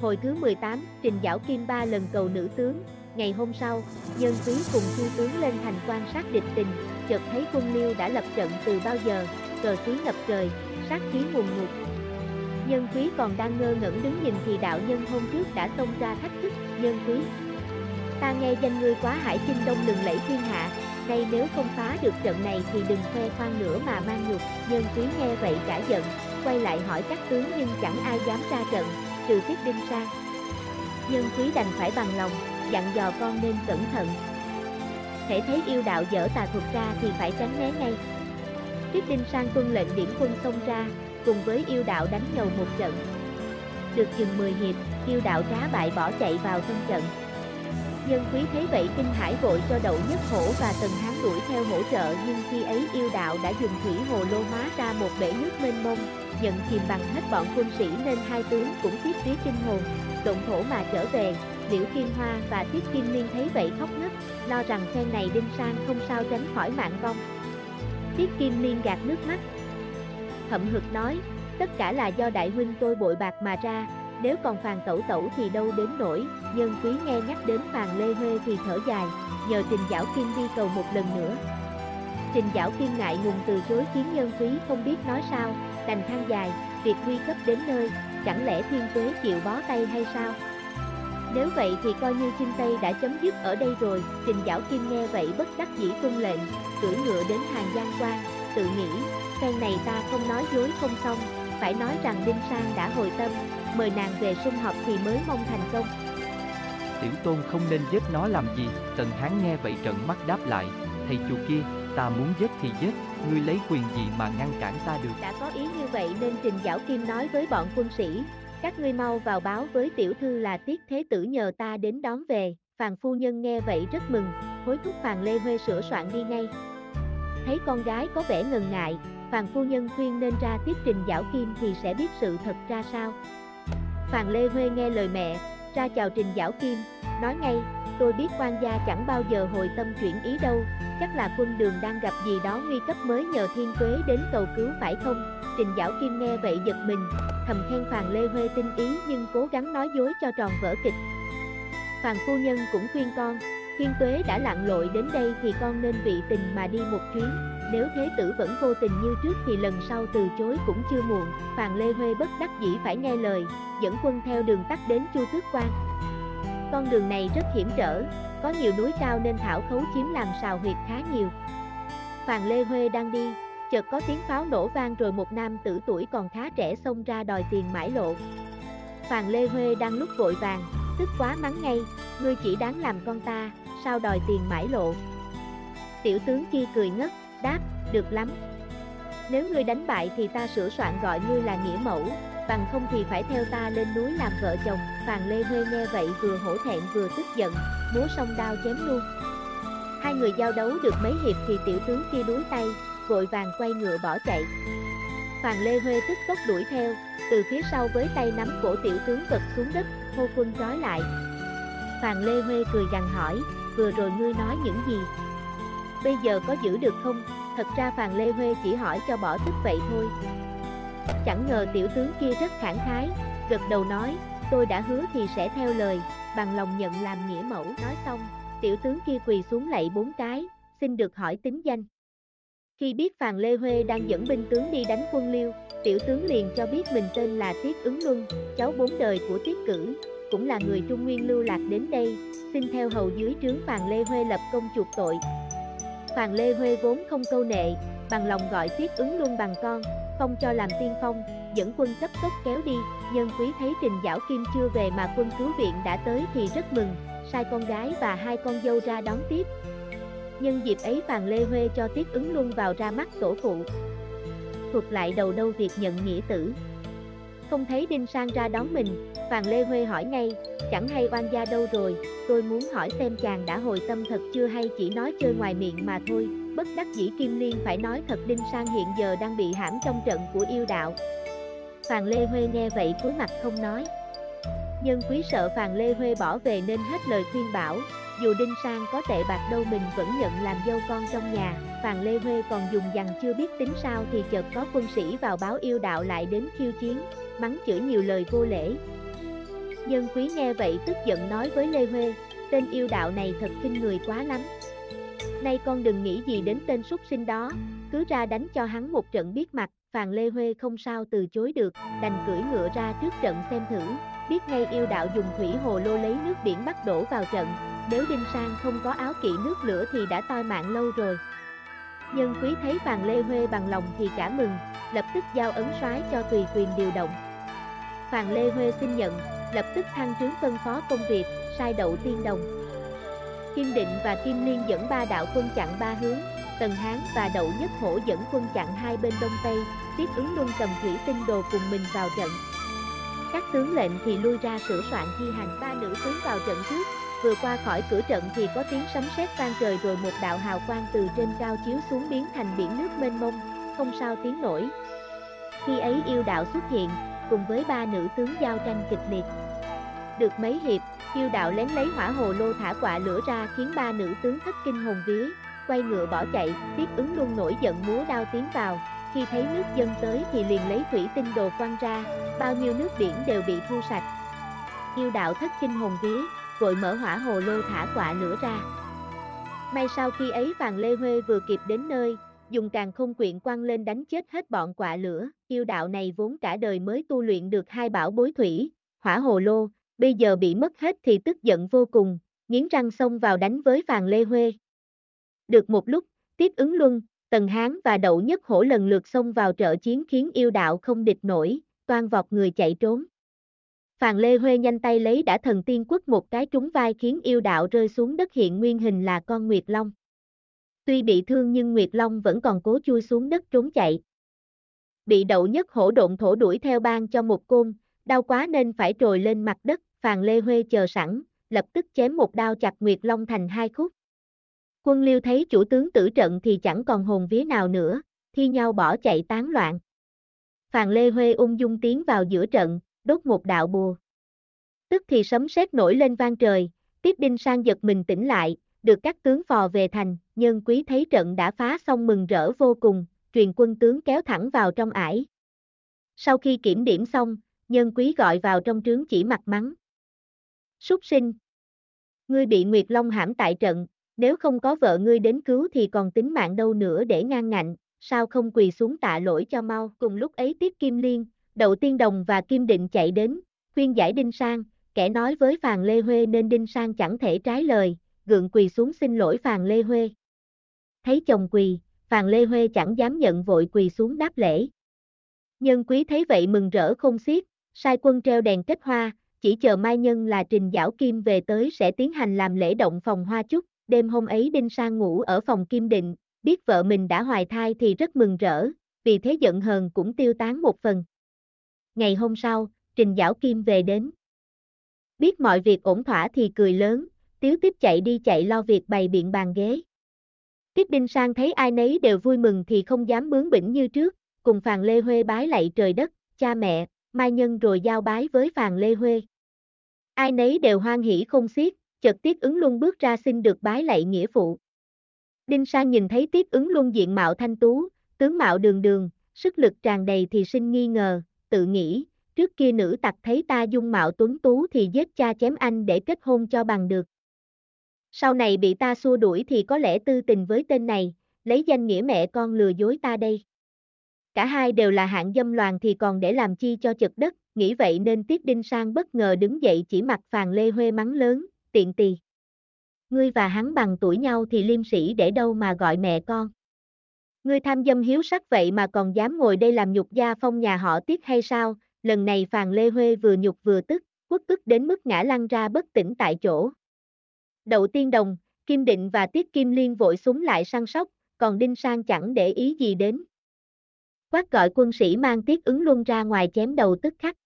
Hồi thứ 18, Trình Giảo Kim ba lần cầu nữ tướng, ngày hôm sau, Nhân Quý cùng chư tướng lên thành quan sát địch tình, chợt thấy quân Liêu đã lập trận từ bao giờ, cờ khí ngập trời, sát khí nguồn ngục. Nhân Quý còn đang ngơ ngẩn đứng nhìn thì đạo nhân hôm trước đã xông ra thách thức, Nhân Quý. Ta nghe danh ngươi quá hải chinh đông lừng lẫy thiên hạ, nay nếu không phá được trận này thì đừng khoe khoang nữa mà mang nhục, Nhân Quý nghe vậy cả giận, quay lại hỏi các tướng nhưng chẳng ai dám ra trận, trừ Tiết Đinh Sang. Nhân Quý đành phải bằng lòng, dặn dò con nên cẩn thận. Thể thấy yêu đạo dở tà thuật ra thì phải tránh né ngay. Tiết Đinh Sang tuân lệnh điểm quân xông ra, cùng với yêu đạo đánh nhau một trận. Được chừng 10 hiệp, yêu đạo trá bại bỏ chạy vào thân trận. Nhân quý thấy vậy kinh hải vội cho đậu nhất hổ và tần hán đuổi theo hỗ trợ nhưng khi ấy yêu đạo đã dùng thủy hồ lô hóa ra một bể nước mênh mông, nhận chìm bằng hết bọn quân sĩ nên hai tướng cũng tiếp phía kinh hồn, động thổ mà trở về, Liễu Kim Hoa và Tiết Kim Liên thấy vậy khóc nức, lo rằng phen này Đinh Sang không sao tránh khỏi mạng vong. Tiết Kim Liên gạt nước mắt. Hậm hực nói, tất cả là do đại huynh tôi bội bạc mà ra, nếu còn phàn tẩu tẩu thì đâu đến nổi, nhân quý nghe nhắc đến phàn lê huê thì thở dài, nhờ trình giảo kim đi cầu một lần nữa. Trình giảo kim ngại ngùng từ chối khiến nhân quý không biết nói sao, đành than dài, việc nguy cấp đến nơi, chẳng lẽ thiên tuế chịu bó tay hay sao? Nếu vậy thì coi như chinh Tây đã chấm dứt ở đây rồi, Trình Giảo Kim nghe vậy bất đắc dĩ tuân lệnh, cưỡi ngựa đến hàng Giang Quan, tự nghĩ, phen này ta không nói dối không xong, phải nói rằng Đinh Sang đã hồi tâm, mời nàng về sum họp thì mới mong thành công. Tiểu tôn không nên giết nó làm gì, Tần Hán nghe vậy trận mắt đáp lại, thầy chùa kia, ta muốn giết thì giết, ngươi lấy quyền gì mà ngăn cản ta được. Đã có ý như vậy nên Trình Giảo Kim nói với bọn quân sĩ, các ngươi mau vào báo với tiểu thư là tiết thế tử nhờ ta đến đón về, Phàn phu nhân nghe vậy rất mừng, hối thúc Phàn Lê Huê sửa soạn đi ngay. Thấy con gái có vẻ ngần ngại, Phàn phu nhân khuyên nên ra tiếp trình giảo kim thì sẽ biết sự thật ra sao. Phàn Lê Huê nghe lời mẹ, ra chào trình giảo kim, nói ngay, tôi biết quan gia chẳng bao giờ hồi tâm chuyển ý đâu, chắc là quân đường đang gặp gì đó nguy cấp mới nhờ thiên tuế đến cầu cứu phải không? Trình Giảo Kim nghe vậy giật mình, thầm khen Phàn Lê Huê tinh ý nhưng cố gắng nói dối cho tròn vở kịch. Phàn phu nhân cũng khuyên con, thiên tuế đã lặn lội đến đây thì con nên vị tình mà đi một chuyến, nếu thế tử vẫn vô tình như trước thì lần sau từ chối cũng chưa muộn, Phàn Lê Huê bất đắc dĩ phải nghe lời, dẫn quân theo đường tắt đến Chu Tước Quan. Con đường này rất hiểm trở, có nhiều núi cao nên thảo khấu chiếm làm sào huyệt khá nhiều. Phàn Lê Huê đang đi, chợt có tiếng pháo nổ vang rồi một nam tử tuổi còn khá trẻ xông ra đòi tiền mãi lộ. Phàn Lê Huê đang lúc vội vàng, tức quá mắng ngay, ngươi chỉ đáng làm con ta, sao đòi tiền mãi lộ. Tiểu tướng kia cười ngất, đáp, được lắm. Nếu ngươi đánh bại thì ta sửa soạn gọi ngươi là nghĩa mẫu, bằng không thì phải theo ta lên núi làm vợ chồng. Phàn Lê Huê nghe vậy vừa hổ thẹn vừa tức giận, múa song đao chém luôn. Hai người giao đấu được mấy hiệp thì tiểu tướng kia đuối tay, vội vàng quay ngựa bỏ chạy. Phàn Lê Huê tức tốc đuổi theo, từ phía sau với tay nắm cổ tiểu tướng vật xuống đất, hô quân trói lại. Phàn Lê Huê cười gằn hỏi, vừa rồi ngươi nói những gì? Bây giờ có giữ được không? Thật ra Phàn Lê Huê chỉ hỏi cho bỏ tức vậy thôi. Chẳng ngờ tiểu tướng kia rất khẳng khái, gật đầu nói, tôi đã hứa thì sẽ theo lời, bằng lòng nhận làm nghĩa mẫu. Nói xong, tiểu tướng kia quỳ xuống lạy bốn cái, xin được hỏi tính danh. Khi biết Phàn Lê Huê đang dẫn binh tướng đi đánh quân Liêu, tiểu tướng liền cho biết mình tên là Tiết Ứng Luân, cháu bốn đời của Tiết Cử, cũng là người Trung Nguyên lưu lạc đến đây, xin theo hầu dưới trướng Phàn Lê Huê lập công chuộc tội. Phàn Lê Huê vốn không câu nệ, bằng lòng gọi Tiết Ứng luôn bằng con, phong cho làm tiên phong, dẫn quân cấp tốc kéo đi, nhân quý thấy Trình Giảo Kim chưa về mà quân cứu viện đã tới thì rất mừng, sai con gái và hai con dâu ra đón tiếp, Nhân dịp ấy Phàn Lê Huê cho Tiết ứng luôn vào ra mắt tổ phụ. Thuật lại đầu đâu việc nhận nghĩa tử. Không thấy Đinh Sang ra đón mình, Phàn Lê Huê hỏi ngay, chẳng hay oan gia đâu rồi, tôi muốn hỏi xem chàng đã hồi tâm thật chưa hay chỉ nói chơi ngoài miệng mà thôi. Bất đắc dĩ Kim Liên phải nói thật Đinh Sang hiện giờ đang bị hãm trong trận của yêu đạo. Phàn Lê Huê nghe vậy cúi mặt không nói. Nhân quý sợ Phàn Lê Huê bỏ về nên hết lời khuyên bảo, dù Đinh Sang có tệ bạc đâu mình vẫn nhận làm dâu con trong nhà, Phàn Lê Huê còn dùng dằn chưa biết tính sao thì chợt có quân sĩ vào báo yêu đạo lại đến khiêu chiến, mắng chửi nhiều lời vô lễ. Nhân quý nghe vậy tức giận nói với Lê Huê, tên yêu đạo này thật kinh người quá lắm. Nay con đừng nghĩ gì đến tên súc sinh đó, cứ ra đánh cho hắn một trận biết mặt, Phàn Lê Huê không sao từ chối được, đành cưỡi ngựa ra trước trận xem thử, biết ngay yêu đạo dùng thủy hồ lô lấy nước biển bắt đổ vào trận, nếu Đinh Sang không có áo kỵ nước lửa thì đã toi mạng lâu rồi. Nhân quý thấy Phàn Lê Huê bằng lòng thì cả mừng, lập tức giao ấn soái cho tùy quyền điều động. Hoàng Lê Huê xin nhận, lập tức thăng trướng phân phó công việc, sai đậu tiên đồng. Kim Định và Kim Liên dẫn ba đạo quân chặn ba hướng, Tần Hán và Đậu Nhất Hổ dẫn quân chặn hai bên đông tây, tiếp ứng luôn cầm thủy tinh đồ cùng mình vào trận. Các tướng lệnh thì lui ra sửa soạn thi hành ba nữ tướng vào trận trước, vừa qua khỏi cửa trận thì có tiếng sấm sét vang trời rồi một đạo hào quang từ trên cao chiếu xuống biến thành biển nước mênh mông, không sao tiếng nổi. Khi ấy yêu đạo xuất hiện, cùng với ba nữ tướng giao tranh kịch liệt. Được mấy hiệp, Kiêu đạo lén lấy hỏa hồ lô thả quả lửa ra khiến ba nữ tướng thất kinh hồn vía, quay ngựa bỏ chạy, tiếp ứng luôn nổi giận múa đao tiến vào, khi thấy nước dân tới thì liền lấy thủy tinh đồ quăng ra, bao nhiêu nước biển đều bị thu sạch. Kiêu đạo thất kinh hồn vía, vội mở hỏa hồ lô thả quả lửa ra. May sau khi ấy Vàng Lê Huê vừa kịp đến nơi, dùng càng không quyện quăng lên đánh chết hết bọn quạ lửa, yêu đạo này vốn cả đời mới tu luyện được hai bảo bối thủy, hỏa hồ lô, bây giờ bị mất hết thì tức giận vô cùng, nghiến răng xông vào đánh với Vàng Lê Huê. Được một lúc, tiếp ứng luân, Tần Hán và Đậu Nhất Hổ lần lượt xông vào trợ chiến khiến yêu đạo không địch nổi, toan vọt người chạy trốn. Phàn Lê Huê nhanh tay lấy đã thần tiên quất một cái trúng vai khiến yêu đạo rơi xuống đất hiện nguyên hình là con Nguyệt Long. Tuy bị thương nhưng Nguyệt Long vẫn còn cố chui xuống đất trốn chạy. Bị đậu nhất hổ độn thổ đuổi theo ban cho một côn, đau quá nên phải trồi lên mặt đất, Phàn Lê Huê chờ sẵn, lập tức chém một đao chặt Nguyệt Long thành hai khúc. Quân liêu thấy chủ tướng tử trận thì chẳng còn hồn vía nào nữa, thi nhau bỏ chạy tán loạn. Phàn Lê Huê ung dung tiến vào giữa trận, đốt một đạo bùa. Tức thì sấm sét nổi lên vang trời, tiếp đinh sang giật mình tỉnh lại, được các tướng phò về thành, nhân quý thấy trận đã phá xong mừng rỡ vô cùng, truyền quân tướng kéo thẳng vào trong ải. Sau khi kiểm điểm xong, nhân quý gọi vào trong trướng chỉ mặt mắng. Súc sinh. Ngươi bị Nguyệt Long hãm tại trận, nếu không có vợ ngươi đến cứu thì còn tính mạng đâu nữa để ngang ngạnh, sao không quỳ xuống tạ lỗi cho mau. Cùng lúc ấy tiếp Kim Liên, Đậu Tiên Đồng và Kim Định chạy đến, khuyên giải Đinh Sang, kẻ nói với Phàn Lê Huê nên Đinh Sang chẳng thể trái lời, gượng quỳ xuống xin lỗi Phàn Lê Huê. Thấy chồng quỳ, Phàn Lê Huê chẳng dám nhận vội quỳ xuống đáp lễ. Nhân quý thấy vậy mừng rỡ không xiết, sai quân treo đèn kết hoa, chỉ chờ mai nhân là Trình Giảo Kim về tới sẽ tiến hành làm lễ động phòng hoa chúc. Đêm hôm ấy Đinh Sang ngủ ở phòng Kim Định, biết vợ mình đã hoài thai thì rất mừng rỡ, vì thế giận hờn cũng tiêu tán một phần. Ngày hôm sau, Trình Giảo Kim về đến. Biết mọi việc ổn thỏa thì cười lớn, tiếu tiếp chạy đi chạy lo việc bày biện bàn ghế. Tiếp Đinh Sang thấy ai nấy đều vui mừng thì không dám bướng bỉnh như trước, cùng Phàn Lê Huê bái lạy trời đất, cha mẹ, mai nhân rồi giao bái với Phàn Lê Huê. Ai nấy đều hoan hỉ không xiết, chợt Tiết ứng luân bước ra xin được bái lạy nghĩa phụ. Đinh Sang nhìn thấy Tiết ứng luân diện mạo thanh tú, tướng mạo đường đường, sức lực tràn đầy thì sinh nghi ngờ, tự nghĩ, trước kia nữ tặc thấy ta dung mạo tuấn tú thì giết cha chém anh để kết hôn cho bằng được. Sau này bị ta xua đuổi thì có lẽ tư tình với tên này, lấy danh nghĩa mẹ con lừa dối ta đây. Cả hai đều là hạng dâm loàn thì còn để làm chi cho chật đất, nghĩ vậy nên Tiết Đinh Sang bất ngờ đứng dậy chỉ mặt Phàn Lê Huê mắng lớn, tiện tì. Ngươi và hắn bằng tuổi nhau thì liêm sĩ để đâu mà gọi mẹ con. Ngươi tham dâm hiếu sắc vậy mà còn dám ngồi đây làm nhục gia phong nhà họ Tiết hay sao, lần này Phàn Lê Huê vừa nhục vừa tức, quất tức đến mức ngã lăn ra bất tỉnh tại chỗ. Đậu Tiên Đồng, Kim Định và Tiết Kim Liên vội súng lại săn sóc, còn Đinh Sang chẳng để ý gì đến. Quát gọi quân sĩ mang Tiết ứng luân ra ngoài chém đầu tức khắc.